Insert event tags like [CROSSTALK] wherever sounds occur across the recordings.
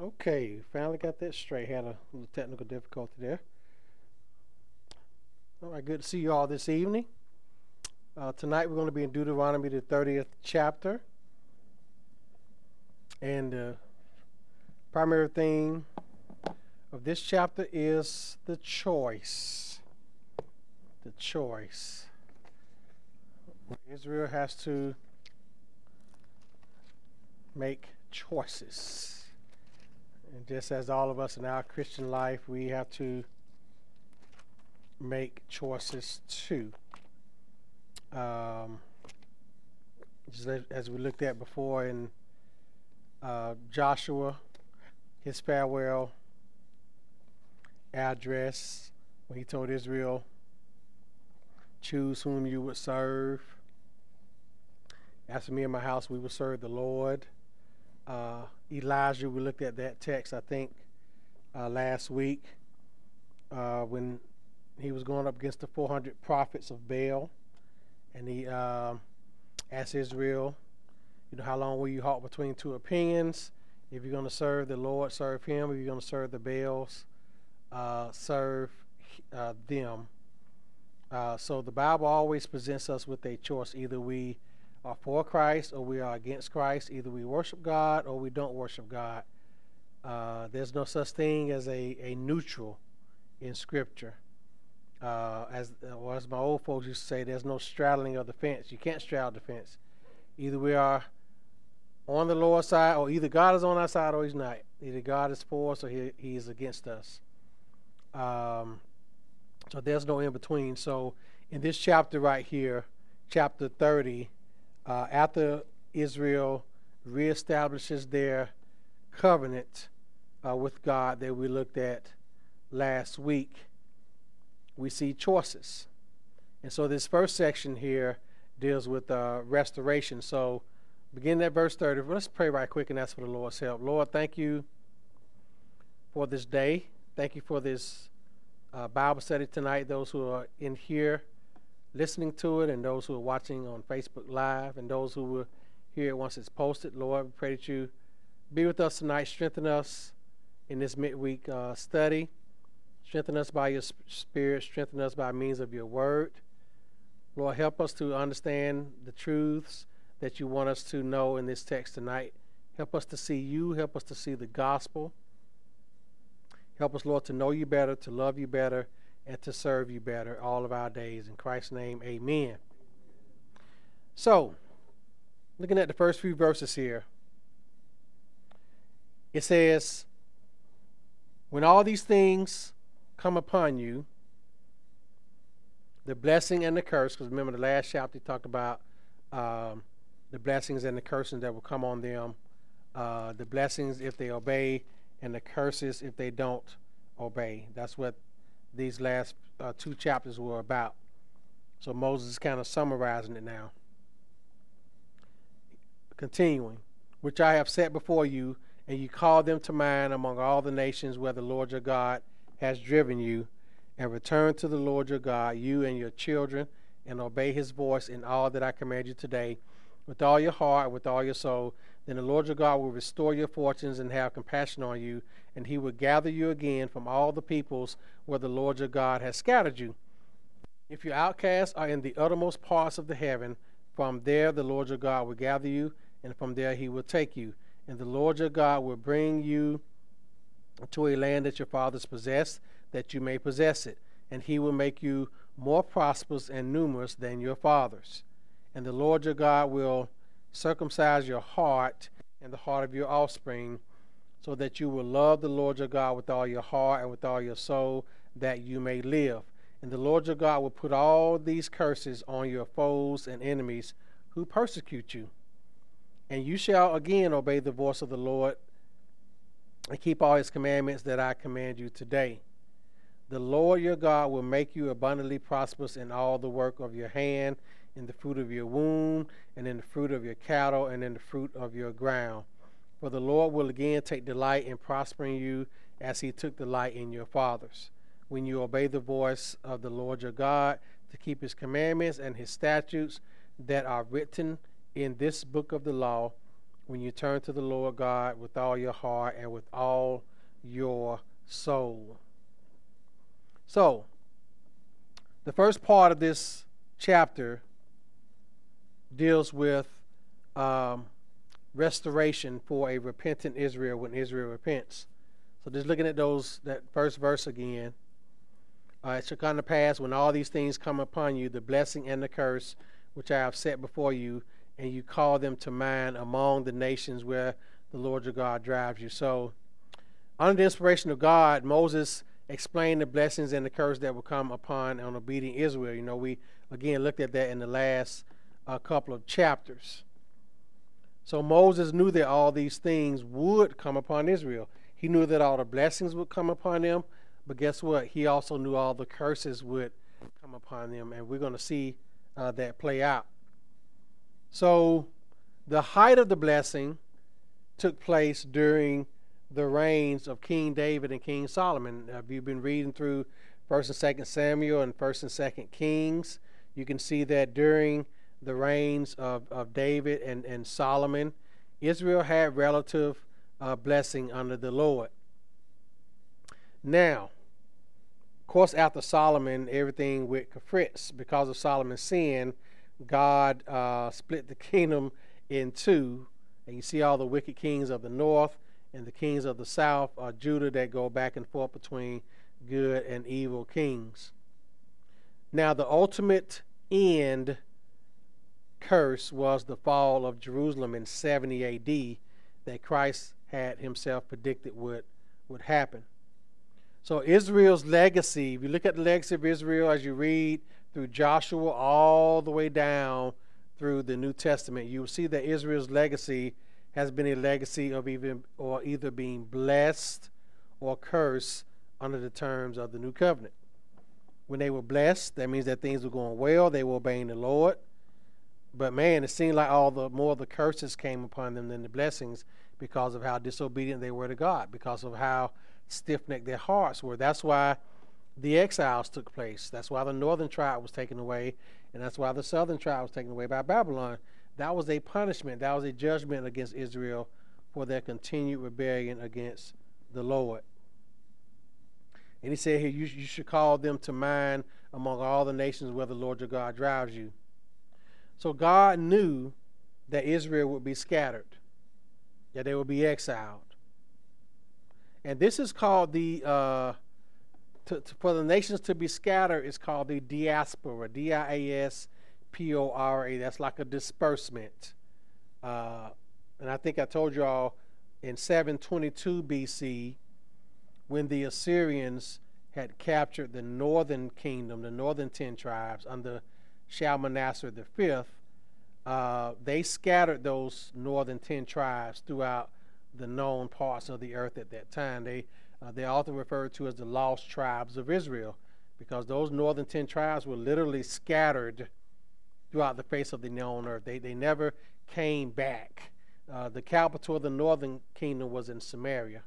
Okay, finally got that straight. Had a little technical difficulty there. All right, good to see you all this evening. Uh, tonight we're going to be in Deuteronomy, the 30th chapter. And the primary theme of this chapter is the choice. The choice. Israel has to make choices. And just as all of us in our Christian life, we have to make choices too. Um, just as we looked at before in uh, Joshua, his farewell address, when he told Israel, choose whom you would serve. As for me and my house, we will serve the Lord. Uh, Elijah, we looked at that text, I think, uh, last week uh, when he was going up against the 400 prophets of Baal. And he um, asked Israel, you know, how long will you halt between two opinions? If you're going to serve the Lord, serve him. If you're going to serve the Baals, uh, serve uh, them. Uh, so the Bible always presents us with a choice. Either we are for Christ or we are against Christ. Either we worship God or we don't worship God. Uh, there's no such thing as a, a neutral in Scripture. Uh, as as my old folks used to say, there's no straddling of the fence. You can't straddle the fence. Either we are on the Lord's side, or either God is on our side or He's not. Either God is for us or He, he is against us. Um, so there's no in between. So in this chapter right here, chapter 30, uh, after Israel reestablishes their covenant uh, with God that we looked at last week, we see choices. And so this first section here deals with uh, restoration. So beginning at verse 30, let's pray right quick and ask for the Lord's help. Lord, thank you for this day. Thank you for this uh, Bible study tonight. Those who are in here listening to it, and those who are watching on Facebook Live, and those who will hear it once it's posted. Lord, we pray that you be with us tonight, strengthen us in this midweek uh, study, strengthen us by your spirit, strengthen us by means of your word. Lord, help us to understand the truths that you want us to know in this text tonight. Help us to see you, help us to see the gospel. Help us, Lord, to know you better, to love you better, and to serve you better all of our days. In Christ's name, amen. So, looking at the first few verses here, it says, When all these things come upon you, the blessing and the curse, because remember the last chapter talked about um, the blessings and the curses that will come on them. Uh, the blessings if they obey, and the curses if they don't obey. That's what these last uh, two chapters were about. So Moses is kind of summarizing it now. Continuing, which I have set before you, and you call them to mind among all the nations where the Lord your God has driven you, and return to the Lord your God, you and your children, and obey his voice in all that I command you today, with all your heart, with all your soul. Then the Lord your God will restore your fortunes and have compassion on you, and he will gather you again from all the peoples where the Lord your God has scattered you. If your outcasts are in the uttermost parts of the heaven, from there the Lord your God will gather you, and from there he will take you. And the Lord your God will bring you to a land that your fathers possessed, that you may possess it. And he will make you more prosperous and numerous than your fathers. And the Lord your God will circumcise your heart and the heart of your offspring so that you will love the Lord your God with all your heart and with all your soul, that you may live. And the Lord your God will put all these curses on your foes and enemies who persecute you. And you shall again obey the voice of the Lord and keep all his commandments that I command you today. The Lord your God will make you abundantly prosperous in all the work of your hand, in the fruit of your womb, and in the fruit of your cattle, and in the fruit of your ground for the Lord will again take delight in prospering you as he took delight in your fathers. When you obey the voice of the Lord your God to keep his commandments and his statutes that are written in this book of the law, when you turn to the Lord God with all your heart and with all your soul. So, the first part of this chapter deals with um, restoration for a repentant Israel when Israel repents. So just looking at those that first verse again. Uh, it shall come to pass when all these things come upon you, the blessing and the curse which I have set before you, and you call them to mind among the nations where the Lord your God drives you. So, under the inspiration of God, Moses explained the blessings and the curse that will come upon an obedient Israel. You know, we again looked at that in the last uh, couple of chapters. So Moses knew that all these things would come upon Israel. He knew that all the blessings would come upon them, but guess what? He also knew all the curses would come upon them, and we're going to see uh, that play out. So, the height of the blessing took place during the reigns of King David and King Solomon. If you've been reading through First and Second Samuel and First and Second Kings, you can see that during the reigns of, of David and, and Solomon, Israel had relative uh, blessing under the Lord. Now, of course, after Solomon, everything went kapritz. Because of Solomon's sin, God uh, split the kingdom in two. And you see all the wicked kings of the north and the kings of the south are Judah that go back and forth between good and evil kings. Now, the ultimate end curse was the fall of Jerusalem in 70 AD that Christ had himself predicted would, would happen. So, Israel's legacy, if you look at the legacy of Israel as you read through Joshua all the way down through the New Testament, you will see that Israel's legacy has been a legacy of even or either being blessed or cursed under the terms of the new covenant. When they were blessed, that means that things were going well, they were obeying the Lord. But man, it seemed like all the more the curses came upon them than the blessings because of how disobedient they were to God, because of how stiff necked their hearts were. That's why the exiles took place. That's why the northern tribe was taken away, and that's why the southern tribe was taken away by Babylon. That was a punishment, that was a judgment against Israel for their continued rebellion against the Lord. And he said here, you, you should call them to mind among all the nations where the Lord your God drives you. So God knew that Israel would be scattered, that they would be exiled. And this is called the, uh, to, to, for the nations to be scattered, is called the diaspora, D I A S P O R A. That's like a disbursement. Uh, and I think I told you all in 722 BC, when the Assyrians had captured the northern kingdom, the northern ten tribes under Shalmaneser V, uh, they scattered those northern ten tribes throughout the known parts of the earth at that time. They uh, they often referred to as the lost tribes of Israel because those northern ten tribes were literally scattered throughout the face of the known earth. They, they never came back. Uh, the capital of the northern kingdom was in Samaria.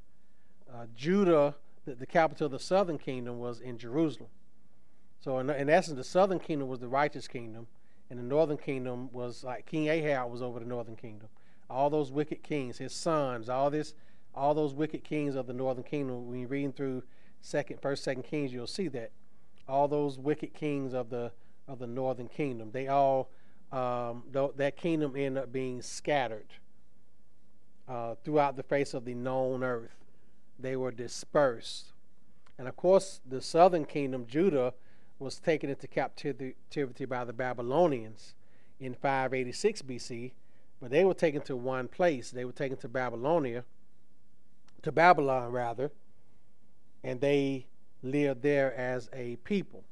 Uh, Judah, the, the, capital of the southern kingdom, was in Jerusalem. So, in, in, essence, the southern kingdom was the righteous kingdom, and the northern kingdom was like King Ahab was over the northern kingdom. All those wicked kings, his sons, all this, all those wicked kings of the northern kingdom. When you're reading through second, first, second Kings, you'll see that all those wicked kings of the of the northern kingdom. They all, um, that kingdom ended up being scattered uh, throughout the face of the known earth. They were dispersed. And of course, the southern kingdom, Judah, was taken into captivity by the Babylonians in 586 BC, but they were taken to one place. They were taken to Babylonia, to Babylon rather, and they lived there as a people.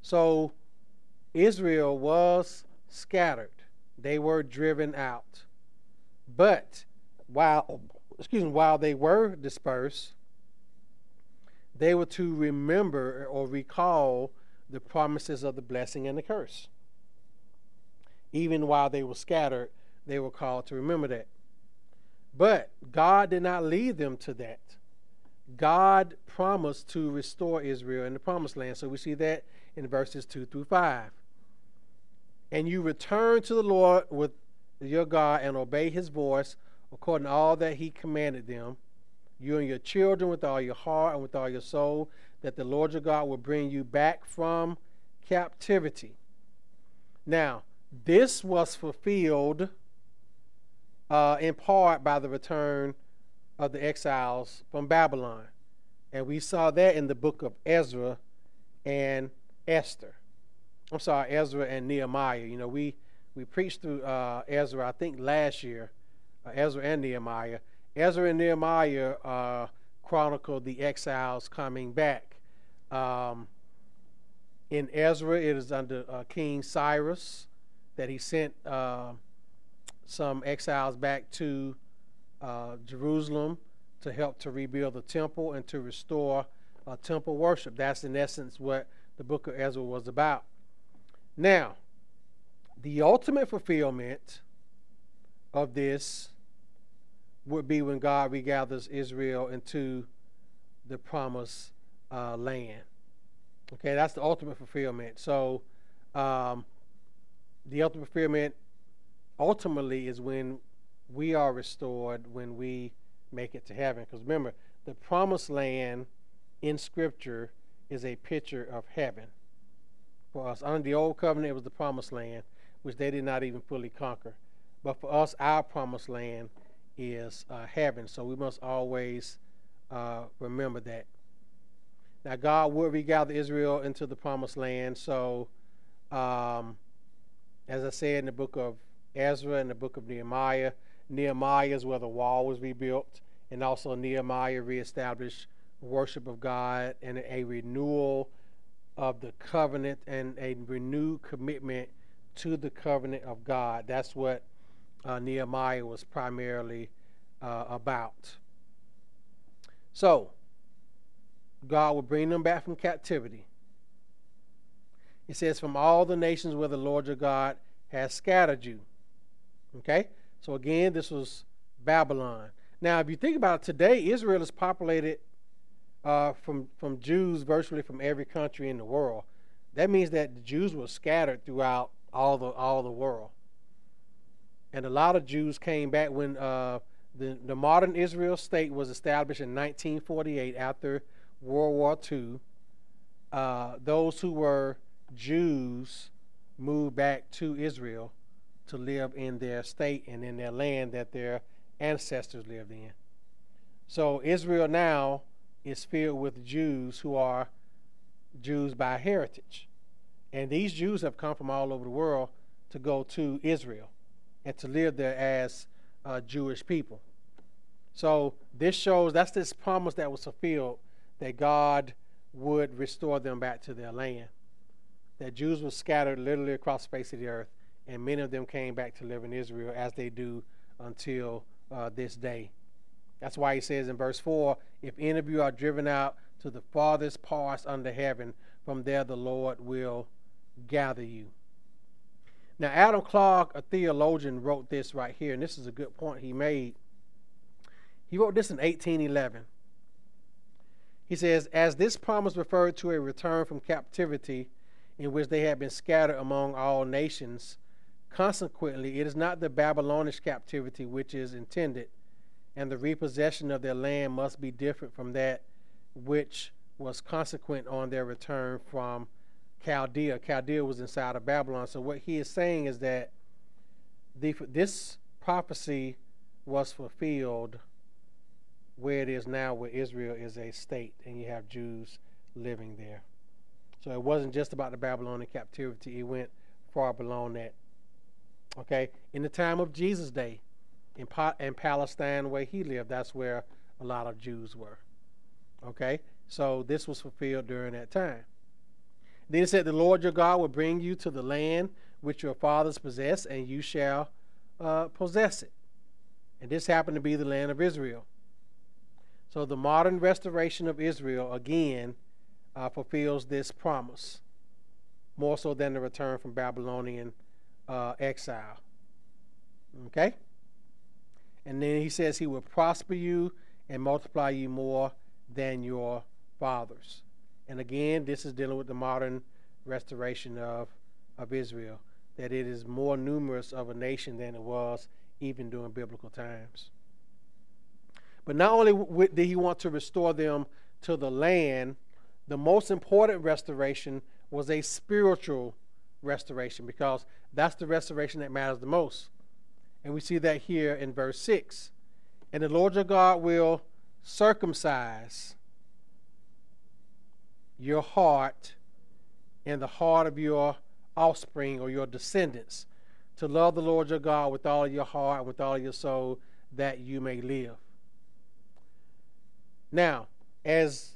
So Israel was scattered. They were driven out. But while excuse me, while they were dispersed, they were to remember or recall the promises of the blessing and the curse. Even while they were scattered, they were called to remember that. But God did not lead them to that. God promised to restore Israel in the promised land. So we see that in verses 2 through 5 and you return to the Lord with your God and obey his voice according to all that he commanded them, you and your children with all your heart and with all your soul, that the Lord your God will bring you back from captivity. Now, this was fulfilled uh, in part by the return of the exiles from Babylon. And we saw that in the book of Ezra and Esther. I'm sorry, Ezra and Nehemiah. You know, we, we preached through uh, Ezra, I think, last year, uh, Ezra and Nehemiah. Ezra and Nehemiah uh, chronicled the exiles coming back. Um, in Ezra, it is under uh, King Cyrus that he sent uh, some exiles back to uh, Jerusalem to help to rebuild the temple and to restore uh, temple worship. That's in essence what the book of Ezra was about. Now, the ultimate fulfillment of this would be when God regathers Israel into the promised uh, land. Okay, that's the ultimate fulfillment. So, um, the ultimate fulfillment ultimately is when we are restored, when we make it to heaven. Because remember, the promised land in Scripture is a picture of heaven. For us, under the old covenant, it was the promised land, which they did not even fully conquer. But for us, our promised land is uh, heaven. So we must always uh, remember that. Now, God will regather Israel into the promised land. So, um, as I said in the book of Ezra and the book of Nehemiah, Nehemiah is where the wall was rebuilt, and also Nehemiah reestablished worship of God and a renewal of the covenant and a renewed commitment to the covenant of God. That's what uh, Nehemiah was primarily uh, about. So, God will bring them back from captivity. It says, From all the nations where the Lord your God has scattered you. Okay? So again, this was Babylon. Now, if you think about it, today Israel is populated uh, from from Jews virtually from every country in the world. That means that the Jews were scattered throughout all the all the world, and a lot of Jews came back when uh, the the modern Israel state was established in 1948 after World War II. Uh, those who were Jews moved back to Israel to live in their state and in their land that their ancestors lived in. So Israel now is filled with Jews who are Jews by heritage. And these Jews have come from all over the world to go to Israel and to live there as uh, Jewish people. So this shows that's this promise that was fulfilled that God would restore them back to their land. That Jews were scattered literally across the face of the earth and many of them came back to live in Israel as they do until uh, this day. That's why he says in verse 4 If any of you are driven out to the farthest parts under heaven, from there the Lord will gather you. Now, Adam Clarke, a theologian, wrote this right here, and this is a good point he made. He wrote this in 1811. He says, As this promise referred to a return from captivity in which they had been scattered among all nations, Consequently, it is not the Babylonish captivity which is intended, and the repossession of their land must be different from that which was consequent on their return from Chaldea. Chaldea was inside of Babylon. So, what he is saying is that the, this prophecy was fulfilled where it is now, where Israel is a state and you have Jews living there. So, it wasn't just about the Babylonian captivity, it went far beyond that. Okay, in the time of Jesus' day, in, pa- in Palestine where he lived, that's where a lot of Jews were. Okay, so this was fulfilled during that time. Then said, The Lord your God will bring you to the land which your fathers possessed, and you shall uh, possess it. And this happened to be the land of Israel. So the modern restoration of Israel again uh, fulfills this promise, more so than the return from Babylonian uh, exile. Okay? And then he says he will prosper you and multiply you more than your fathers. And again, this is dealing with the modern restoration of, of Israel. that it is more numerous of a nation than it was even during biblical times. But not only did he want to restore them to the land, the most important restoration was a spiritual restoration because that's the restoration that matters the most. And we see that here in verse 6. And the Lord your God will circumcise your heart and the heart of your offspring or your descendants to love the Lord your God with all your heart with all your soul that you may live. Now, as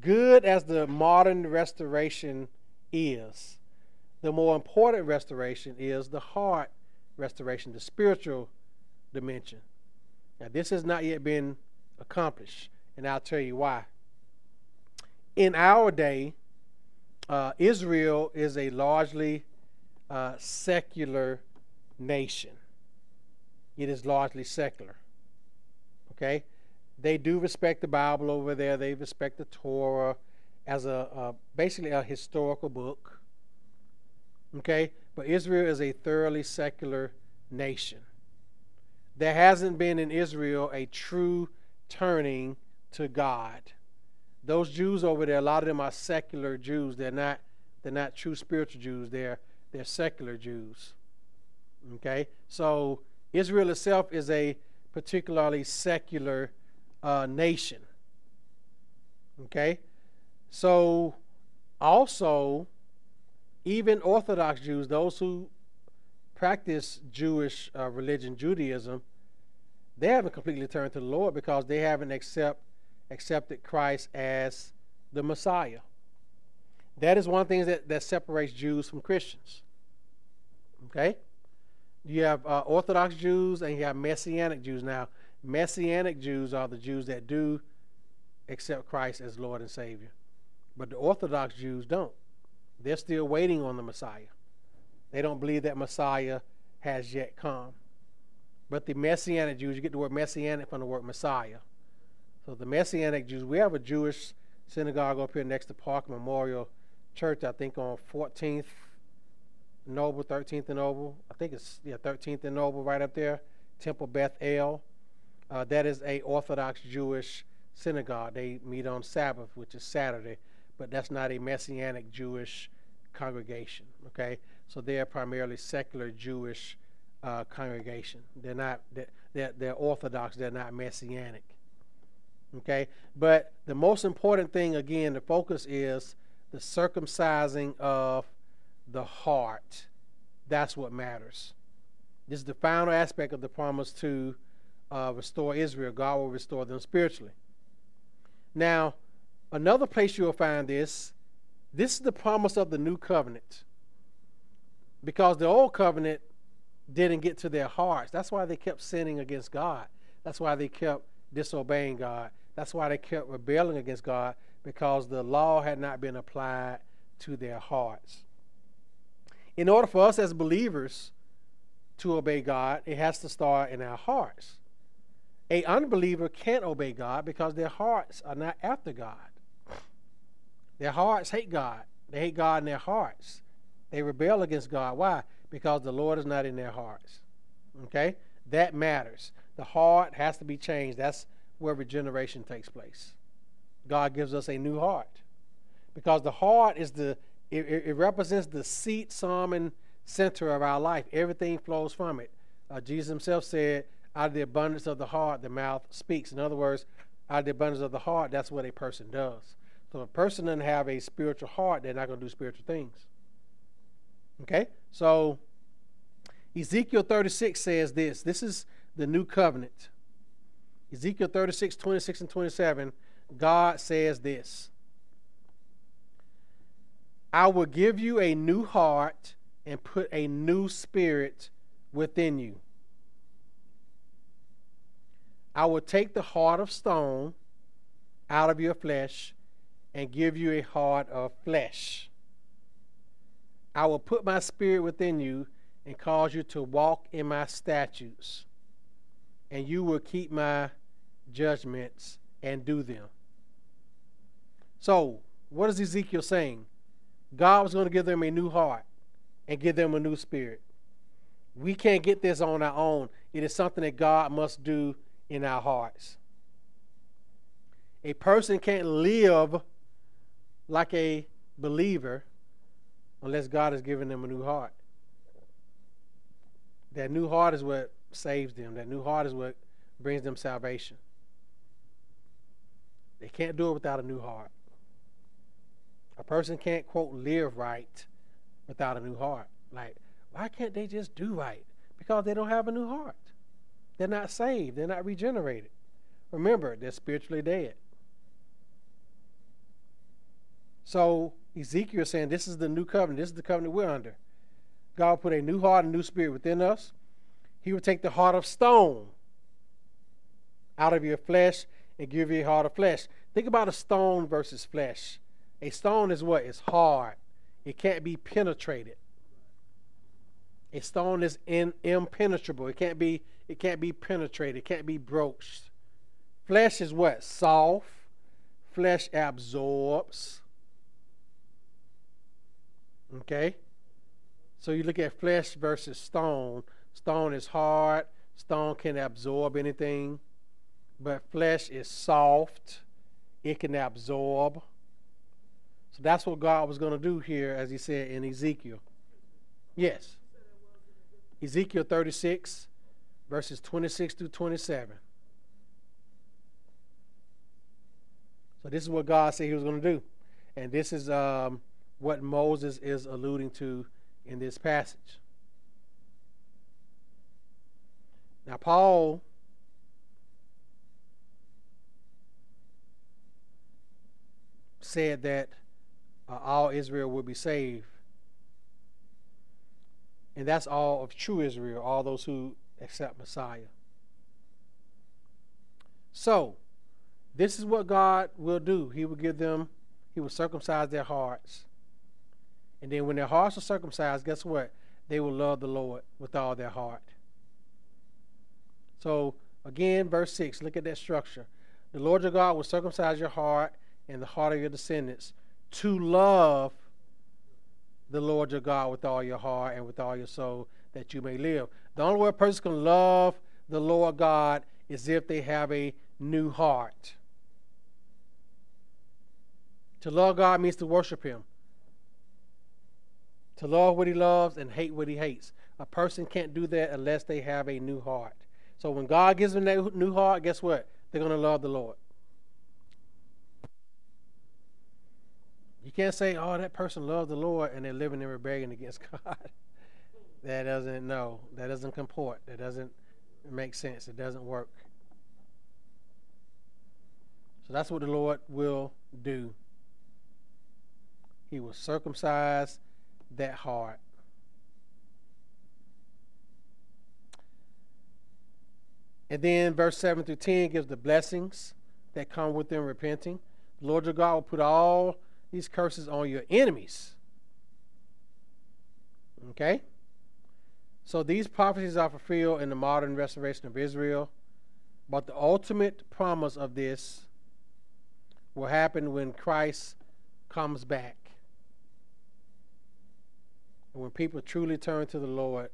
good as the modern restoration is, the more important restoration is the heart restoration, the spiritual dimension. Now, this has not yet been accomplished, and I'll tell you why. In our day, uh, Israel is a largely uh, secular nation. It is largely secular. Okay? They do respect the Bible over there. They respect the Torah as a basically a historical book. Okay? But Israel is a thoroughly secular nation. There hasn't been in Israel a true turning to God. Those Jews over there, a lot of them are secular Jews. They're not they're not true spiritual Jews. They're they're secular Jews. Okay? So Israel itself is a particularly secular uh, nation. Okay? So also, even Orthodox Jews, those who practice Jewish uh, religion, Judaism, they haven't completely turned to the Lord because they haven't accept, accepted Christ as the Messiah. That is one of thing that, that separates Jews from Christians. Okay? You have uh, Orthodox Jews and you have Messianic Jews. Now, Messianic Jews are the Jews that do accept Christ as Lord and Savior. But the Orthodox Jews don't. They're still waiting on the Messiah. They don't believe that Messiah has yet come. But the Messianic Jews, you get the word Messianic from the word Messiah. So the Messianic Jews, we have a Jewish synagogue up here next to Park Memorial Church, I think on 14th Noble, 13th and Noble. I think it's yeah 13th and Noble right up there. Temple Beth El. Uh, that is a Orthodox Jewish synagogue. They meet on Sabbath, which is Saturday, but that's not a Messianic Jewish congregation. Okay, so they are primarily secular Jewish uh, congregation. They're not they're, they're Orthodox. They're not Messianic. Okay, but the most important thing again, the focus is the circumcising of the heart. That's what matters. This is the final aspect of the promise to uh, restore Israel. God will restore them spiritually. Now, another place you'll find this this is the promise of the new covenant. Because the old covenant didn't get to their hearts. That's why they kept sinning against God. That's why they kept disobeying God. That's why they kept rebelling against God because the law had not been applied to their hearts in order for us as believers to obey God, it has to start in our hearts. A unbeliever can't obey God because their hearts are not after God. Their hearts hate God. They hate God in their hearts. They rebel against God. Why? Because the Lord is not in their hearts. Okay? That matters. The heart has to be changed. That's where regeneration takes place. God gives us a new heart. Because the heart is the it, it, represents the seat, psalm, and center of our life. Everything flows from it. Uh, Jesus himself said, out of the abundance of the heart, the mouth speaks. In other words, out of the abundance of the heart, that's what a person does. So if a person doesn't have a spiritual heart, they're not going to do spiritual things. Okay? So Ezekiel 36 says this. This is the new covenant. Ezekiel 36, 26, and 27, God says this. I will give you a new heart and put a new spirit within you. I will take the heart of stone out of your flesh and give you a heart of flesh. I will put my spirit within you and cause you to walk in my statutes, and you will keep my judgments and do them. So, what is Ezekiel saying? God was going to give them a new heart. and give them a new spirit. We can't get this on our own. It is something that God must do in our hearts. A person can't live like a believer unless God has given them a new heart. That new heart is what saves them, that new heart is what brings them salvation. They can't do it without a new heart. A person can't, quote, live right without a new heart. Like, why can't they just do right? Because they don't have a new heart. They're not saved, they're not regenerated. Remember, they're spiritually dead. So Ezekiel is saying this is the new covenant. This is the covenant we're under. God put a new heart and new spirit within us. He will take the heart of stone out of your flesh and give you a heart of flesh. Think about a stone versus flesh. A stone is what? It's hard. It can't be penetrated. A stone is in, impenetrable. It can't be it can't be penetrated. It can't be broached. Flesh is what? Soft. Flesh absorbs. Okay? So you look at flesh versus stone. Stone is hard. Stone can absorb anything. But flesh is soft. It can absorb. So that's what God was going to do here, as he said in Ezekiel. Yes. Ezekiel 36, verses 26 through 27. So this is what God said he was going to do. And this is um, what Moses is alluding to in this passage. Now, Paul said that uh, all Israel would be saved. And that's all of true Israel, all those who accept Messiah. So, this is what God will do. He will give them, He will circumcise their hearts. And then when their hearts are circumcised, guess what? They will love the Lord with all their heart. So, again, verse 6, look at that structure. The Lord your God will circumcise your heart and the heart of your descendants to love the Lord your God with all your heart and with all your soul that you may live. The only way a person can love the Lord God is if they have a new heart. To love God means to worship Him. To love what He loves and hate what He hates. A person can't do that unless they have a new heart. So when God gives them that new heart, guess what? They're going to love the Lord. You can't say, oh, that person loved the Lord and they're living in rebellion against [LAUGHS] God. that doesn't, no, that doesn't comport. That doesn't make sense. It doesn't work. So that's what the Lord will do. He will circumcise that heart. And then verse 7 through 10 gives the blessings that come with them repenting. The Lord your God will put all these curses on your enemies. Okay? So these prophecies are fulfilled in the modern restoration of Israel. But the ultimate promise of this will happen when Christ comes back. And when people truly turn to the Lord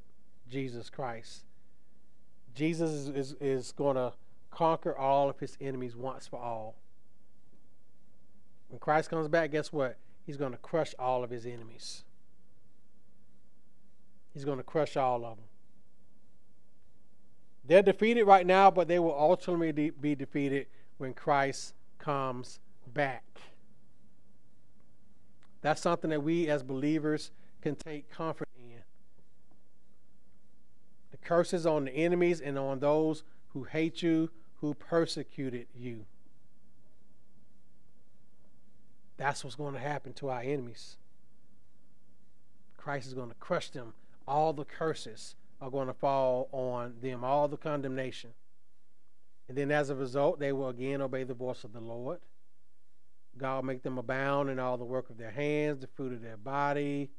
Jesus Christ. Jesus is, is, is going to conquer all of his enemies once for all. When Christ comes back, guess what? He's going to crush all of his enemies. He's going to crush all of them. They're defeated right now, but they will ultimately be defeated when Christ comes back. That's something that we as believers can take comfort in. The curses on the enemies and on those who hate you, who persecuted you. That's what's going to happen to our enemies. Christ is going to crush them. All the curses are going to fall on them, all the condemnation. And then as a result, they will again obey the voice of the Lord. God will make them abound in all the work of their hands, the fruit of their body,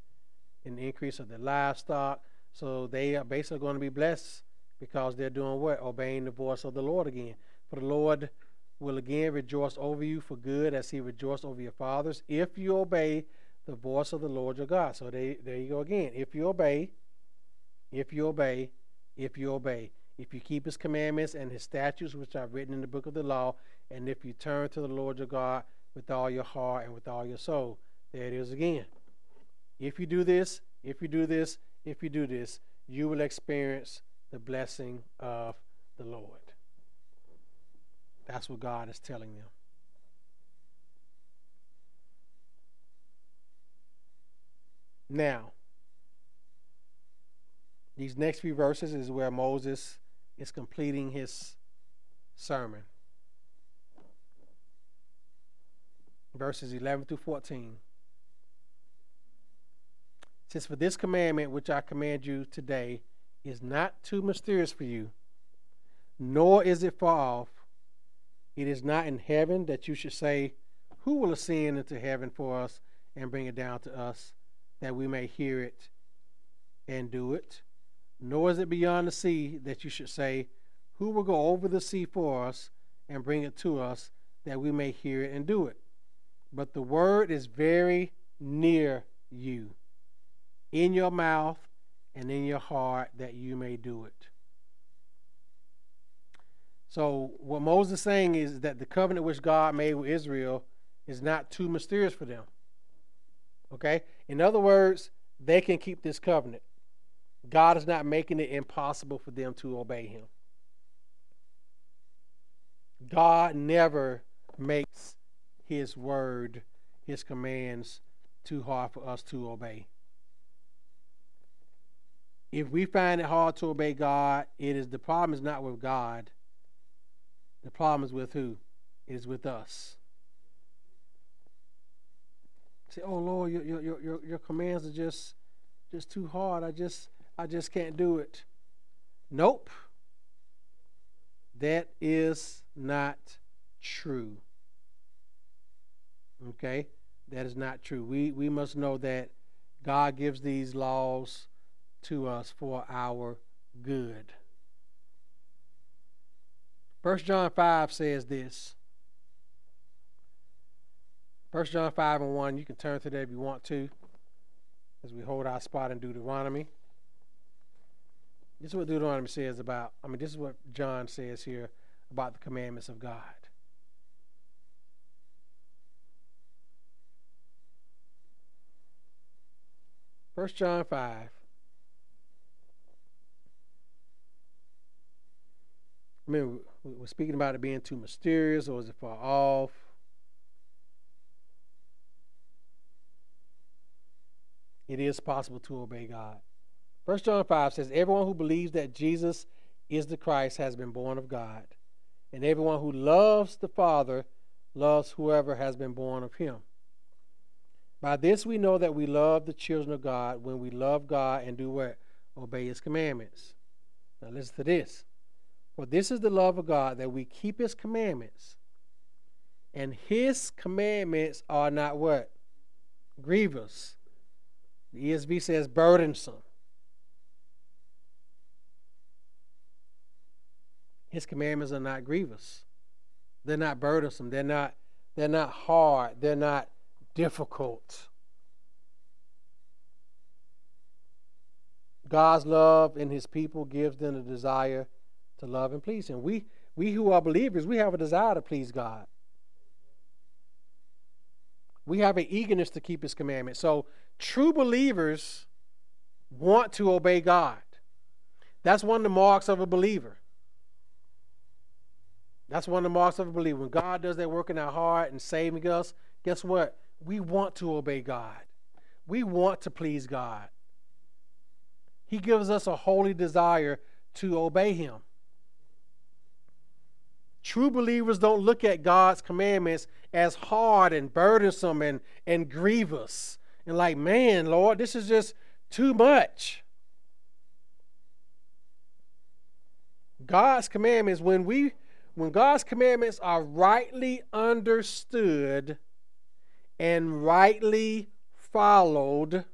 and the increase of their livestock. So they are basically going to be blessed because they're doing what? Obeying the voice of the Lord again. For the Lord will again rejoice over you for good as he rejoiced over your fathers, if you obey the voice of the Lord your God. So they, there you go again. If you obey, if you obey, if you obey, if you keep his commandments and his statutes, which are written in the book of the law, and if you turn to the Lord your God with all your heart and with all your soul. There it is again. If you do this, if you do this, if you do this, you will experience the blessing of the Lord. That's what God is telling them. Now, these next few verses is where Moses is completing his sermon. Verses 11 through 14. Since for this commandment which I command you today is not too mysterious for you, nor is it far off, it is not in heaven that you should say, Who will ascend into heaven for us and bring it down to us, that we may hear it and do it? Nor is it beyond the sea that you should say, Who will go over the sea for us and bring it to us, that we may hear it and do it? But the word is very near you, in your mouth and in your heart, that you may do it. So, what Moses is saying is that the covenant which God made with Israel is not too mysterious for them. Okay? In other words, they can keep this covenant. God is not making it impossible for them to obey Him. God never makes His word, His commands, too hard for us to obey. If we find it hard to obey God, it is the problem is not with God the problem is with who? It is with us. Say, oh Lord, your, your, your, your commands are just just too hard. I just I just can't do it. Nope. That is not true. Okay? That is not true. We we must know that God gives these laws to us for our good. 1 John 5 says this. 1 John 5 and 1, you can turn to that if you want to, as we hold our spot in Deuteronomy. This is what Deuteronomy says about, I mean, this is what John says here about the commandments of God. First John 5. I mean, we're speaking about it being too mysterious or is it far off? It is possible to obey God. First John 5 says, Everyone who believes that Jesus is the Christ has been born of God. And everyone who loves the Father loves whoever has been born of him. By this we know that we love the children of God when we love God and do what? Obey his commandments. Now listen to this. For this is the love of God, that we keep his commandments. And his commandments are not what? Grievous. The ESV says burdensome. His commandments are not grievous. They're not burdensome. They're not, they're not hard. They're not difficult. God's love in his people gives them a desire to love and please Him. We, we who are believers, we have a desire to please God. We have an eagerness to keep His commandments. So, true believers want to obey God. That's one of the marks of a believer. That's one of the marks of a believer. When God does that work in our heart and saving us, guess what? We want to obey God. We want to please God. He gives us a holy desire to obey Him. True believers don't look at God's commandments as hard and burdensome and, and grievous. And like, man, Lord, this is just too much. God's commandments, when we when God's commandments are rightly understood and rightly followed,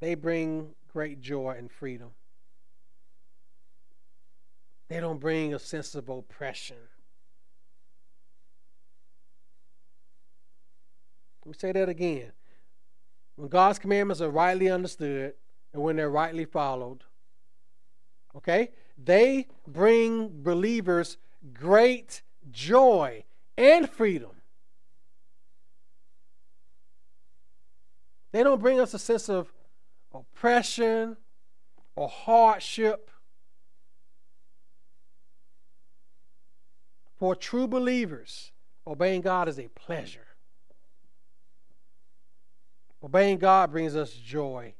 they bring great joy and freedom. They don't bring a sense of oppression. Let me say that again. When God's commandments are rightly understood and when they're rightly followed, okay, they bring believers great joy and freedom. They don't bring us a sense of oppression or hardship. For true believers, obeying God is a pleasure. Obeying God brings us joy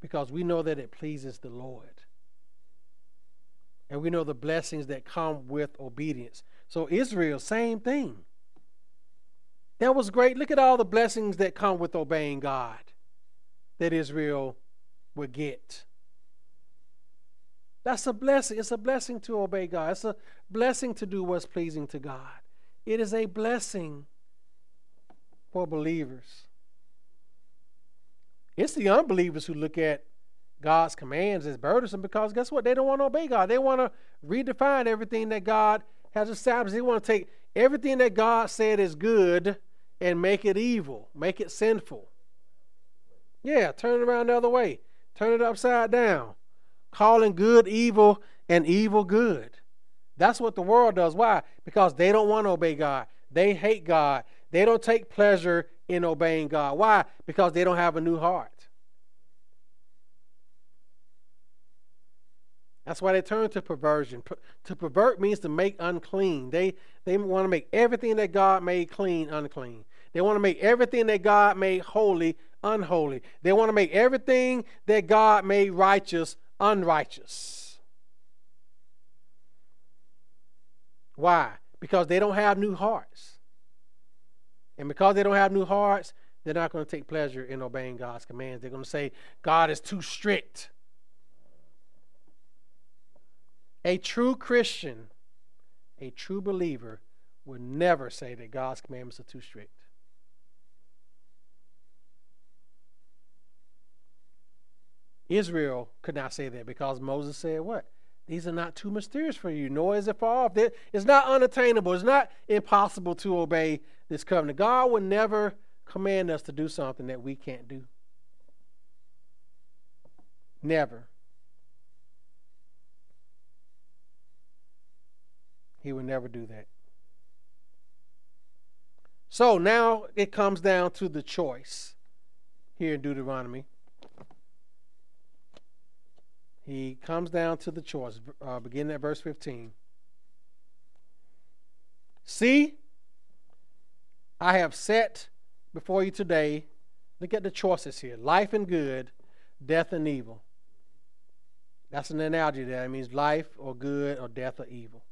because we know that it pleases the Lord. And we know the blessings that come with obedience. So, Israel, same thing. That was great. Look at all the blessings that come with obeying God that Israel would get. That's a blessing. It's a blessing to obey God. It's a blessing to do what's pleasing to God. It is a blessing for believers. It's the unbelievers who look at God's commands as burdensome because guess what? They don't want to obey God. They want to redefine everything that God has established. They want to take everything that God said is good and make it evil, make it sinful. Yeah, turn it around the other way. Turn it upside down. Calling good evil and evil good. That's what the world does. Why? Because they don't want to obey God. They hate God. They don't take pleasure in obeying God. Why? Because they don't have a new heart. That's why they turn to perversion. To pervert means to make unclean. They they want to make everything that God made clean unclean. They want to make everything that God made holy unholy. They want to make everything that God made righteous unrighteous. Why? Because they don't have new hearts. And because they don't have new hearts, they're not going to take pleasure in obeying God's commands. They're going to say, God is too strict. A true Christian, a true believer, would never say that God's commandments are too strict. Israel could not say that because Moses said, What? These are not too mysterious for you, nor is it far off. It's not unattainable. It's not impossible to obey this covenant. God would never command us to do something that we can't do. Never. He would never do that. So now it comes down to the choice here in Deuteronomy he comes down to the choice, uh, beginning at verse 15. See, I have set before you today, look at the choices here life and good, death and evil. That's an analogy there. It means life or good or death or evil.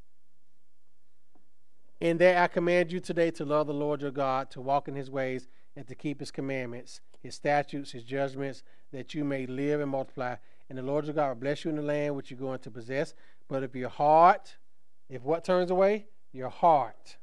In that I command you today to love the Lord your God, to walk in his ways, and to keep his commandments, his statutes, his judgments, that you may live and multiply and the Lord your God will bless you in the land which you're going to possess. But if your heart, if what turns away? Your heart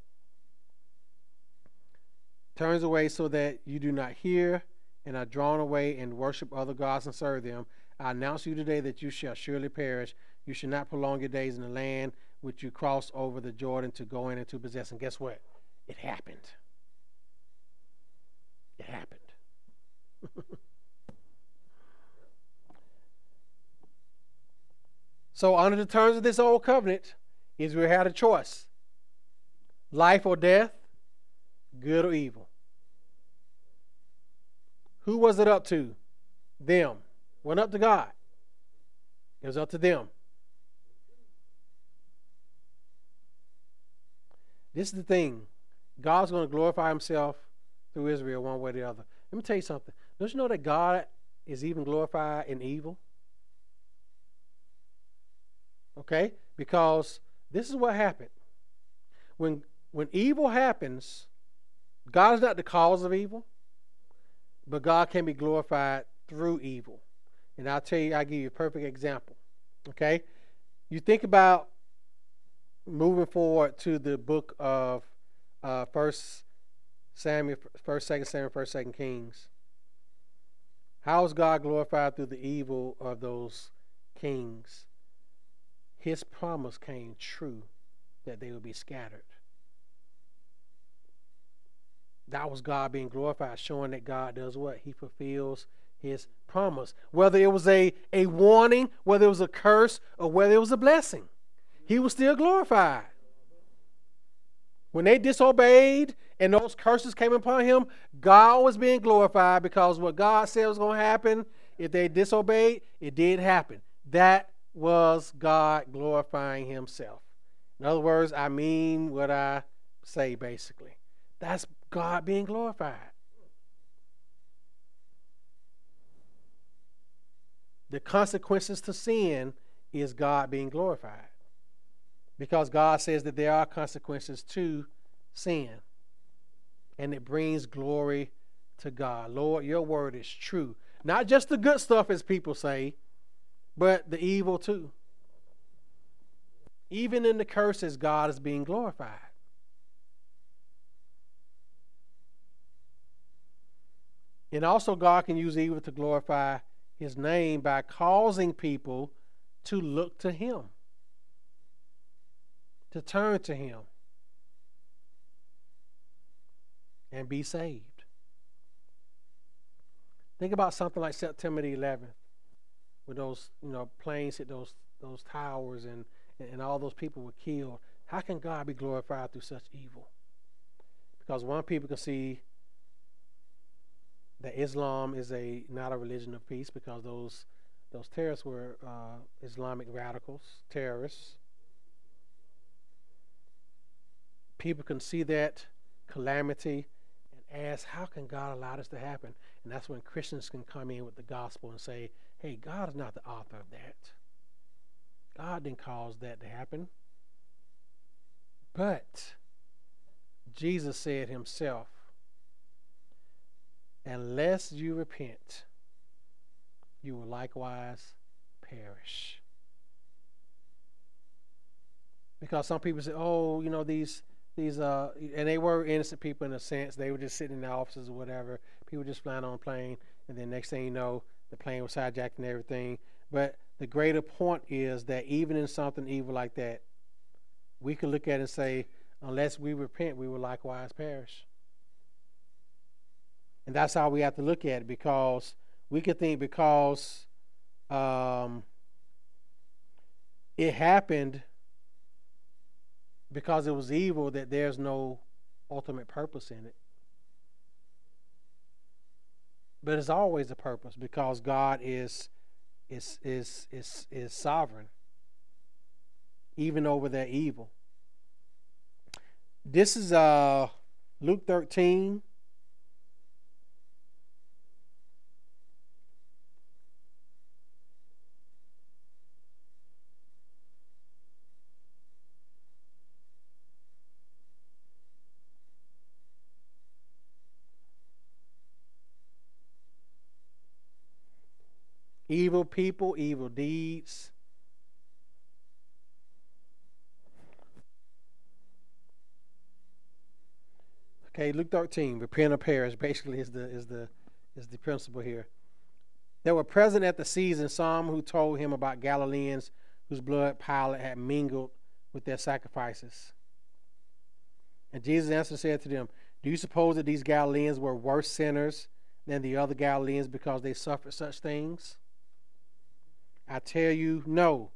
turns away so that you do not hear and are drawn away and worship other gods and serve them, I announce you today that you shall surely perish. You should not prolong your days in the land which you crossed over the Jordan to go in and to possess. And guess what? It happened. It happened. [LAUGHS] So, under the terms of this old covenant, Israel had a choice life or death, good or evil. Who was it up to? Them. Went up to God. It was up to them. This is the thing. God's going to glorify himself through Israel one way or the other. Let me tell you something. Don't you know that God is even glorified in evil? Okay? Because this is what happened. When when evil happens, God is not the cause of evil, but God can be glorified through evil. And I'll tell you, I'll give you a perfect example. Okay? You think about moving forward to the book of uh, First Samuel, First, Second Samuel, First, Second Kings. How is God glorified through the evil of those kings? His promise came true that they would be scattered. That was God being glorified, showing that God does what? He fulfills his promise. Whether it was a, a warning, whether it was a curse, or whether it was a blessing, he was still glorified. When they disobeyed and those curses came upon him, God was being glorified because what God said was going to happen, if they disobeyed, it did happen. That was God glorifying himself. In other words, I mean what I say, basically. That's God being glorified. The consequences to sin is God being glorified. Because God says that there are consequences to sin. And it brings glory to God. Lord, your word is true. Not just the good stuff, as people say, but the evil too. Even in the curses, God is being glorified. And also, God can use evil to glorify his name by causing people to look to him, to turn to him, and be saved. Think about something like September the 11th, when those you know planes hit those those towers and and all those people were killed. How can God be glorified through such evil? Because one people can see that Islam is a not a religion of peace because those those terrorists were uh, Islamic radicals, terrorists. People can see that calamity and ask, how can God allow this to happen? And that's when Christians can come in with the gospel and say, hey, God is not the author of that. God didn't cause that to happen. But Jesus said himself, unless you repent, you will likewise perish. Because some people say, oh, you know, these these uh and they were innocent people in a sense. They were just sitting in the offices or whatever. People just flying on a plane and then next thing you know, the plane was hijacked and everything. But the greater point is that even in something evil like that, we can look at it and say, unless we repent, we will likewise perish. And that's how we have to look at it because we could think because um, it happened because it was evil that there's no ultimate purpose in it. But it's always a purpose because God is is is is is sovereign even over that evil. This is uh Luke 13 evil people, evil deeds. Okay, Luke 13, repent or perish, basically is the is the is the principle here. There were present at the season some who told him about Galileans whose blood Pilate had mingled with their sacrifices. And Jesus answered said to them, Do you suppose that these Galileans were worse sinners than the other Galileans because they suffered such things? I tell you, no.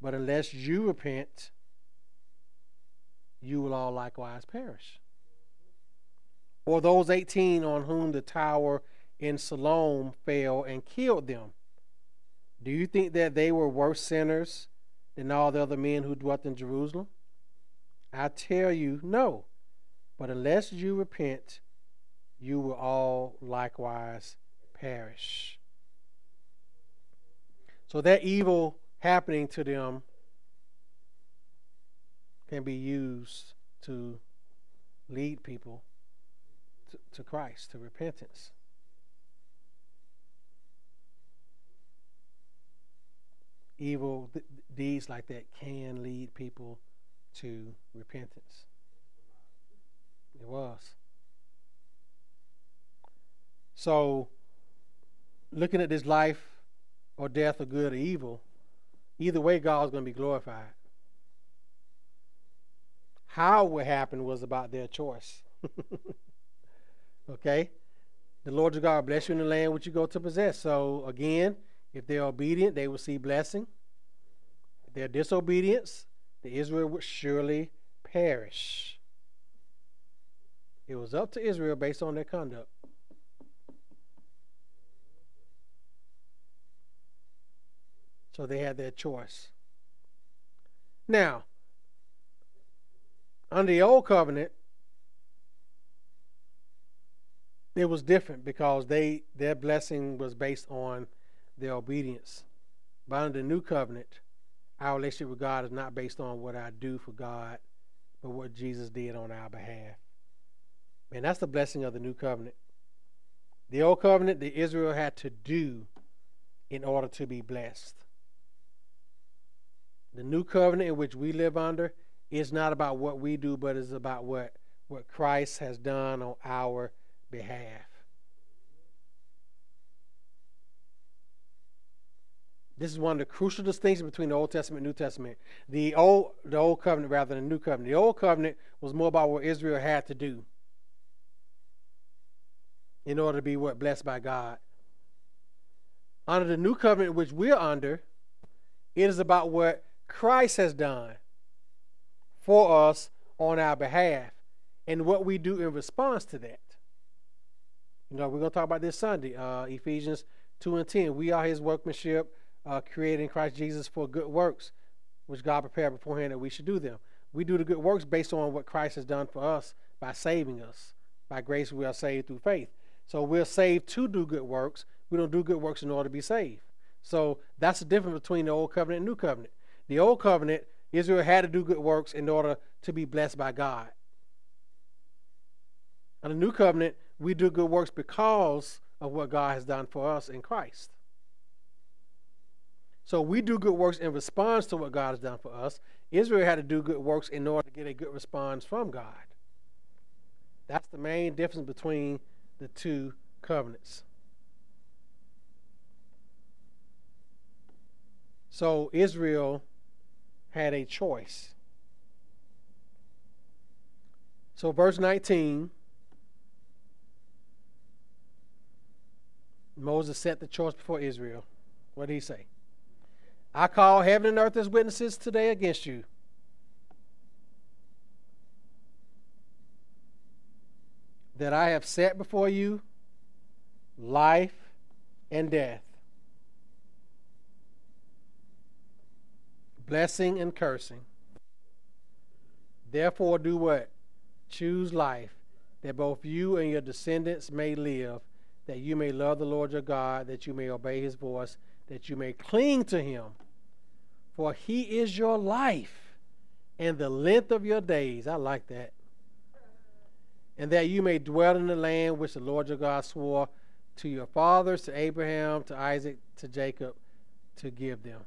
But unless you repent, you will all likewise perish. Or those 18 on whom the tower in Siloam fell and killed them. Do you think that they were worse sinners than all the other men who dwelt in Jerusalem? I tell you, no. But unless you repent, you will all likewise perish. So that evil happening to them can be used to lead people to, to Christ, to repentance. Evil deeds like that can lead people to repentance. It was. So, looking at this life or death or good or evil, either way, God's going to be glorified. How it happened was about their choice. [LAUGHS] Okay? The Lord your God bless you in the land which you go to possess. So again, if they're obedient, they will see blessing. If they're disobedience, the Israel would surely perish. It was up to Israel based on their conduct. So they had their choice. Now, under the old covenant, it was different because they their blessing was based on their obedience. But under the new covenant, our relationship with God is not based on what I do for God, but what Jesus did on our behalf. And that's the blessing of the new covenant. The old covenant, the Israel had to do in order to be blessed. The new covenant in which we live under is not about what we do, but is about what, what Christ has done on our behalf. This is one of the crucial distinctions between the Old Testament and New Testament. The old, the old covenant rather than the new covenant. The old covenant was more about what Israel had to do in order to be what blessed by God. Under the new covenant which we're under, it is about what Christ has done for us on our behalf and what we do in response to that. You know, we're going to talk about this Sunday, uh, Ephesians 2 and 10. We are his workmanship, uh, created in Christ Jesus for good works, which God prepared beforehand that we should do them. We do the good works based on what Christ has done for us by saving us. By grace, we are saved through faith. So we're saved to do good works. We don't do good works in order to be saved. So that's the difference between the old covenant and new covenant. The old covenant, Israel had to do good works in order to be blessed by God. On the new covenant, we do good works because of what God has done for us in Christ. So we do good works in response to what God has done for us. Israel had to do good works in order to get a good response from God. That's the main difference between the two covenants. So Israel had a choice. So, verse 19 Moses set the choice before Israel. What did he say? I call heaven and earth as witnesses today against you. That I have set before you life and death, blessing and cursing. Therefore, do what? Choose life, that both you and your descendants may live that you may love the Lord your God, that you may obey his voice, that you may cling to him. For he is your life and the length of your days. I like that. And that you may dwell in the land which the Lord your God swore to your fathers, to Abraham, to Isaac, to Jacob, to give them.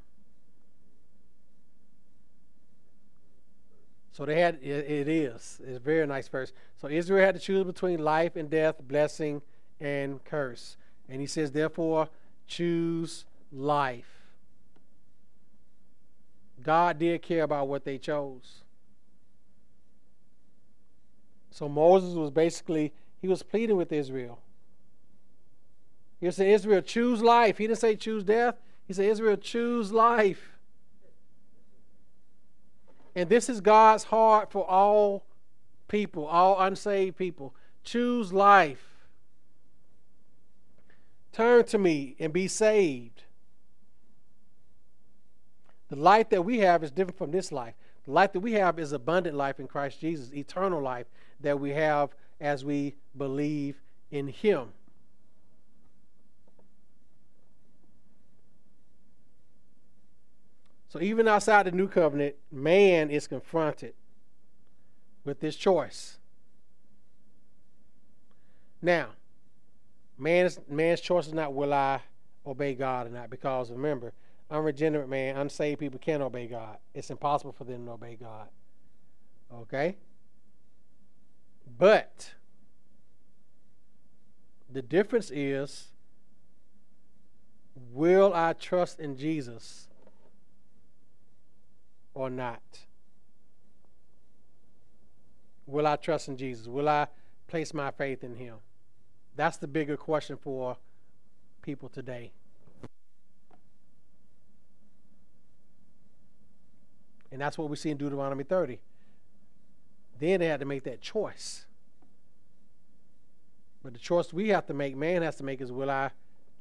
So they had, it, it is. It's a very nice verse. So Israel had to choose between life and death, blessing and curse. And he says, therefore, choose life. God did care about what they chose. So Moses was basically, he was pleading with Israel. He said, Israel, choose life. He didn't say choose death. He said, Israel, choose life. And this is God's heart for all people, all unsaved people. Choose life. Turn to me and be saved. The life that we have is different from this life. The life that we have is abundant life in Christ Jesus, eternal life that we have as we believe in Him. So even outside the new covenant, man is confronted with this choice. Now, Man's man's choice is not will I obey God or not, because remember, unregenerate man, unsaved people can't obey God. It's impossible for them to obey God. Okay? But the difference is will I trust in Jesus or not? Will I trust in Jesus? Will I place my faith in him? That's the bigger question for people today. And that's what we see in Deuteronomy 30. Then they had to make that choice. But the choice we have to make, man has to make, is will I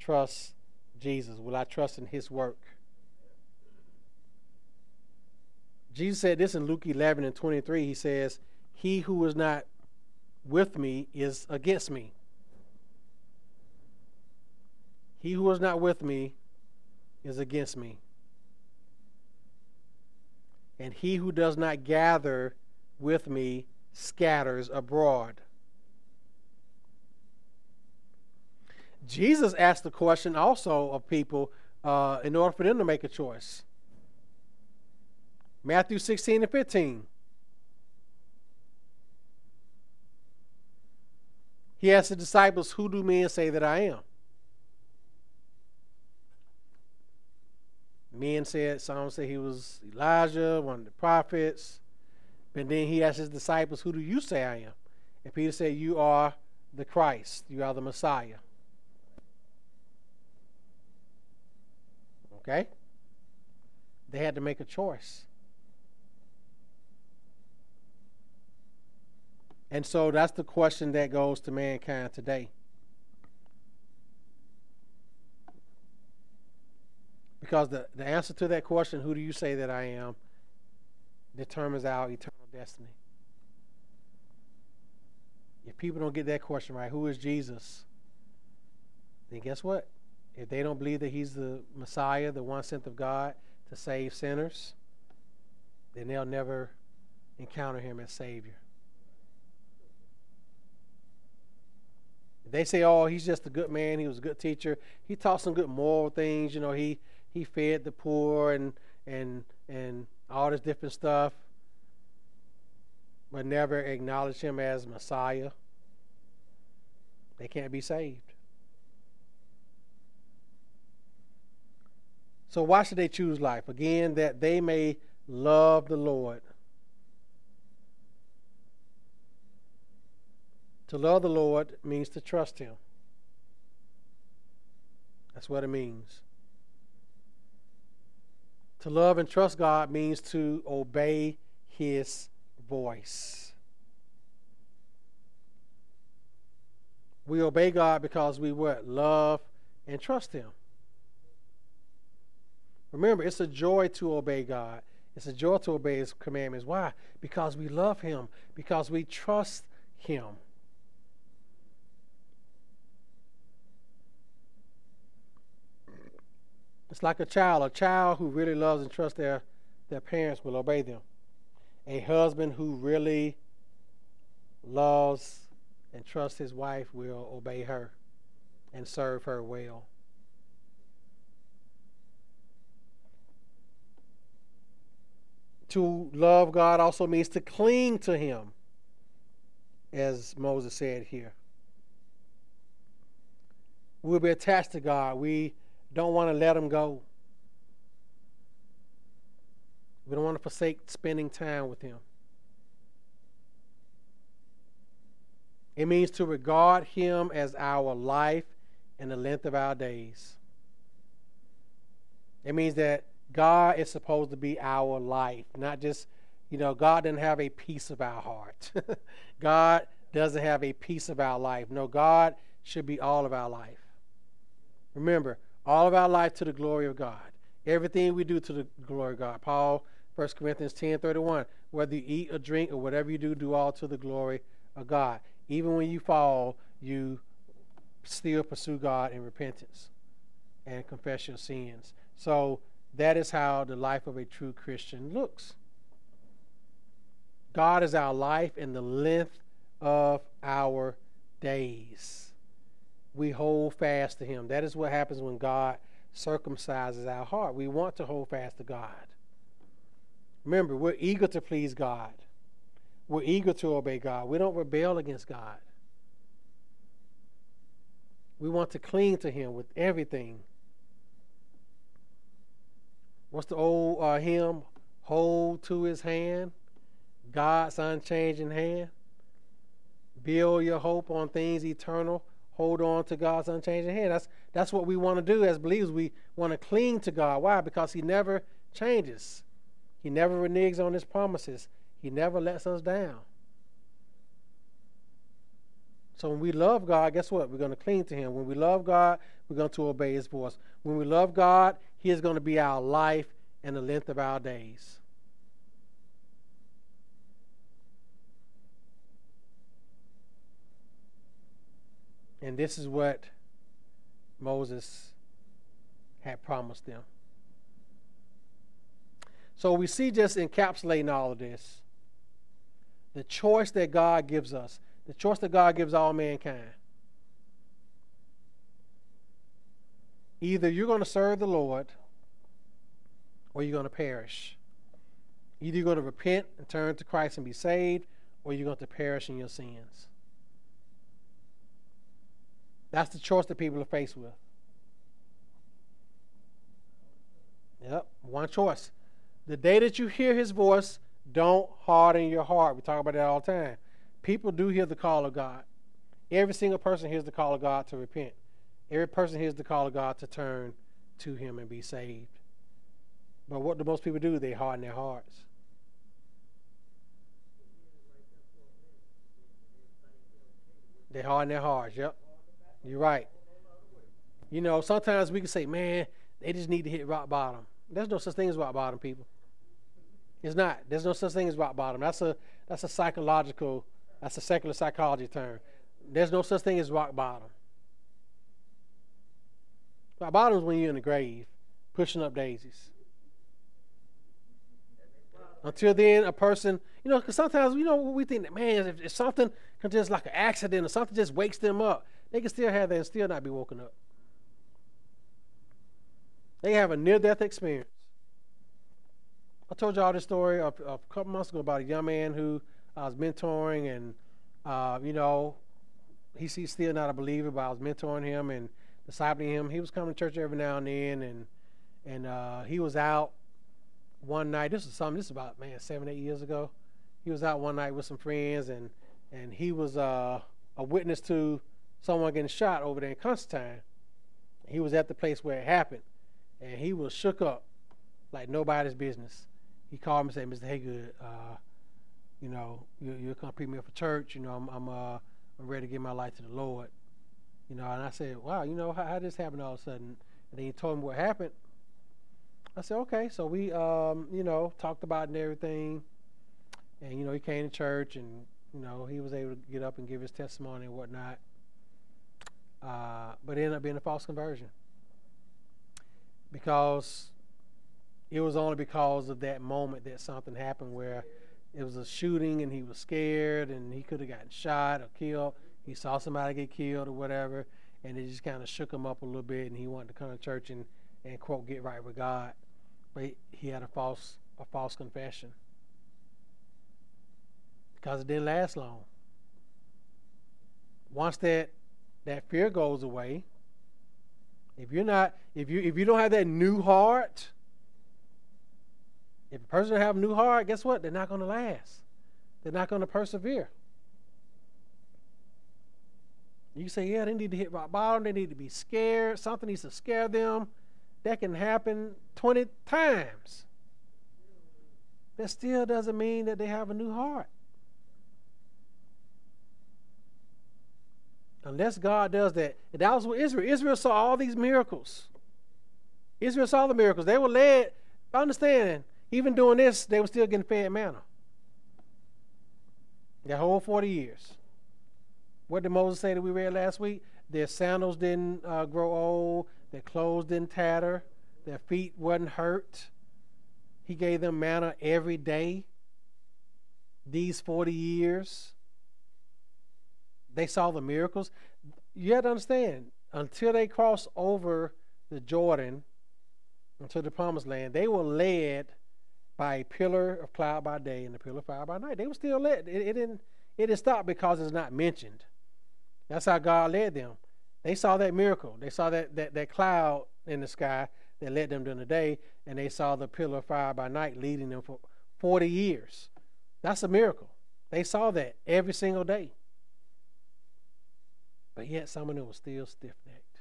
trust Jesus? Will I trust in his work? Jesus said this in Luke 11 and 23. He says, He who is not with me is against me. He who is not with me is against me. And he who does not gather with me scatters abroad. Jesus asked the question also of people uh, in order for them to make a choice. Matthew 16 and 15. He asked the disciples, Who do men say that I am? Men said, some said he was Elijah, one of the prophets. But then he asked his disciples, Who do you say I am? And Peter said, You are the Christ, you are the Messiah. Okay? They had to make a choice. And so that's the question that goes to mankind today. Because the, the answer to that question, who do you say that I am, determines our eternal destiny. If people don't get that question right, who is Jesus? Then guess what? If they don't believe that he's the Messiah, the one sent of God to save sinners, then they'll never encounter him as Savior. They say, oh, he's just a good man. He was a good teacher. He taught some good moral things. You know, he, he fed the poor and, and, and all this different stuff, but never acknowledge him as Messiah. They can't be saved. So, why should they choose life? Again, that they may love the Lord To love the Lord means to trust Him. That's what it means. To love and trust God means to obey His voice. We obey God because we what? Love and trust Him. Remember, it's a joy to obey God. It's a joy to obey His commandments. Why? Because we love Him, because we trust Him. It's like a child. A child who really loves and trusts their, their parents will obey them. A husband who really loves and trusts his wife will obey her and serve her well. To love God also means to cling to Him, as Moses said here. We'll be attached to God. We don't want to let them go. We don't want to forsake spending time with Him. It means to regard Him as our life and the length of our days. It means that God is supposed to be our life, not just, you know, God doesn't have a piece of our heart. [LAUGHS] God doesn't have a piece of our life. No, God should be all of our life. Remember, all of our life to the glory of God. Everything we do to the glory of God. Paul, 1 Corinthians 10 31. Whether you eat or drink or whatever you do, do all to the glory of God. Even when you fall, you still pursue God in repentance and confess your sins. So that is how the life of a true Christian looks. God is our life and the length of our days we hold fast to Him. That is what happens when God circumcises our heart. We want to hold fast to God. Remember, we're eager to please God, we're eager to obey God. We don't rebel against God. We want to cling to Him with everything. What's the old uh, hymn? Hold to His hand, God's unchanging hand. Build your hope on things eternal hold on to God's unchanging hand. That's that's what we want to do as believers. We want to cling to God. Why? Because He never changes. He never reneges on His promises. He never lets us down. So when we love God, guess what? We're going to cling to Him. When we love God, we're going to obey His voice. When we love God, He is going to be our life and the length of our days. And this is what Moses had promised them. So we see just encapsulating all of this the choice that God gives us, the choice that God gives all mankind. Either you're going to serve the Lord or you're going to perish. Either you're going to repent and turn to Christ and be saved, or you're going to perish in your sins. That's the choice that people are faced with. Yep, one choice. The day that you hear his voice, don't harden your heart. We talk about that all the time. People do hear the call of God. Every single person hears the call of God to repent. Every person hears the call of God to turn to him and be saved. But what do most people do? They harden their hearts. They harden their hearts, yep. You're right. You know, sometimes we can say, man, they just need to hit rock bottom. There's no such thing as rock bottom, people. It's not. There's no such thing as rock bottom. That's a that's a psychological, that's a secular psychology term. There's no such thing as rock bottom. Rock bottom is when you're in the grave, pushing up daisies. Until then, a person, you know, because sometimes, you know, we think that, man, if, if something can just like an accident or something just wakes them up, they can still have that and still not be woken up. They have a near death experience. I told y'all this story a, a, couple months ago about a young man who I was mentoring, and, uh, you know, he's, he's still not a believer, but I was mentoring him and discipling him. He was coming to church every now and then, and, and uh, he was out one night. This was something, this is about, man, seven, eight years ago. He was out one night with some friends, and, and he was uh, a witness to someone getting shot over there in Constantine. He was at the place where it happened, and he was shook up like nobody's business. He called me and said, "Mr. Haygood, uh, you know, you, you're gonna pick me up for church. You know, I'm I'm, uh, I'm ready to give my life to the Lord. You know." And I said, "Wow, you know, how, how this happen all of a sudden?" And then he told me what happened. I said, "Okay." So we, um, you know, talked about it and everything, and you know, he came to church and you know, he was able to get up and give his testimony and whatnot uh, but it ended up being a false conversion because it was only because of that moment that something happened where it was a shooting and he was scared and he could have gotten shot or killed. He saw somebody get killed or whatever, and it just kind of shook him up a little bit, and he wanted to come to church and, and quote get right with God, but he, he had a false a false confession because it didn't last long. Once that that fear goes away. If you're not, if you if you don't have that new heart, if a person have a new heart, guess what? They're not going to last. They're not going to persevere. You say, yeah, they need to hit rock bottom. They need to be scared. Something needs to scare them. That can happen 20 times. That still doesn't mean that they have a new heart. Unless God does that. And that was what Israel. Israel saw all these miracles. Israel saw the miracles. They were led, understanding, even doing this, they were still getting fed manna. The whole 40 years. What did Moses say that we read last week? Their sandals didn't uh, grow old, their clothes didn't tatter, their feet wasn't hurt. He gave them manna every day. These 40 years. They saw the miracles. You have to understand, until they crossed over the Jordan into the promised land, they were led by a pillar of cloud by day and a pillar of fire by night. They were still led. It, it didn't it didn't stop because it's not mentioned. That's how God led them. They saw that miracle. They saw that, that, that cloud in the sky that led them during the day, and they saw the pillar of fire by night leading them for 40 years. That's a miracle. They saw that every single day. But yet some of them were still stiff necked.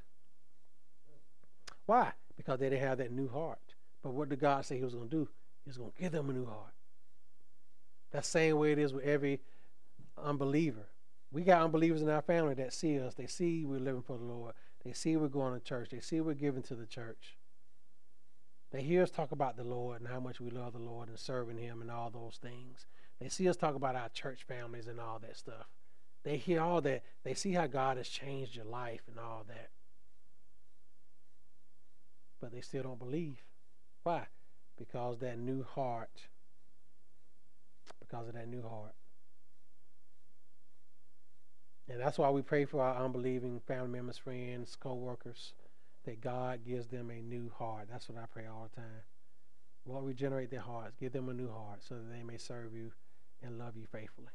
Why? Because they didn't have that new heart. But what did God say He was going to do? He was going to give them a new heart. That same way it is with every unbeliever. We got unbelievers in our family that see us. They see we're living for the Lord. They see we're going to church. They see we're giving to the church. They hear us talk about the Lord and how much we love the Lord and serving Him and all those things. They see us talk about our church families and all that stuff. They hear all that. They see how God has changed your life and all that. But they still don't believe. Why? Because that new heart. Because of that new heart. And that's why we pray for our unbelieving family members, friends, co workers that God gives them a new heart. That's what I pray all the time. Lord, regenerate their hearts. Give them a new heart so that they may serve you and love you faithfully.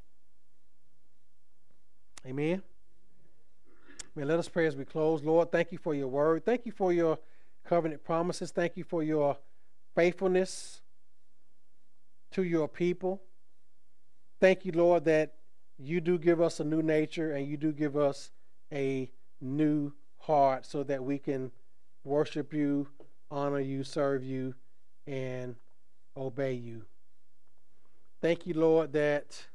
Amen. Man, let us pray as we close. Lord, thank you for your word. Thank you for your covenant promises. Thank you for your faithfulness to your people. Thank you, Lord, that you do give us a new nature and you do give us a new heart so that we can worship you, honor you, serve you, and obey you. Thank you, Lord, that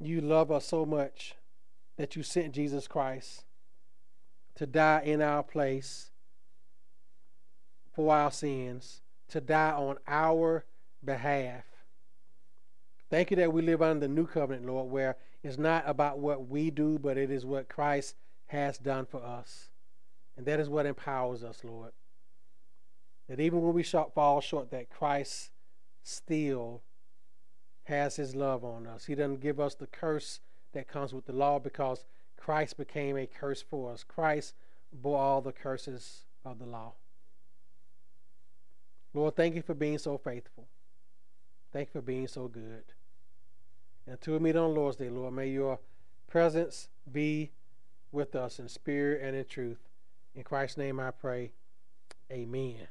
you love us so much that you sent Jesus Christ to die in our place for our sins, to die on our behalf. Thank you that we live under the new covenant, Lord, where it's not about what we do, but it is what Christ has done for us. And that is what empowers us, Lord. That even when we fall short, that Christ still has his love on us. He doesn't give us the curse that comes with the law because Christ became a curse for us. Christ bore all the curses of the law. Lord, thank you for being so faithful. Thank you for being so good. And to meet on Lord's Day, Lord, may your presence be with us in spirit and in truth. In Christ's name I pray. Amen.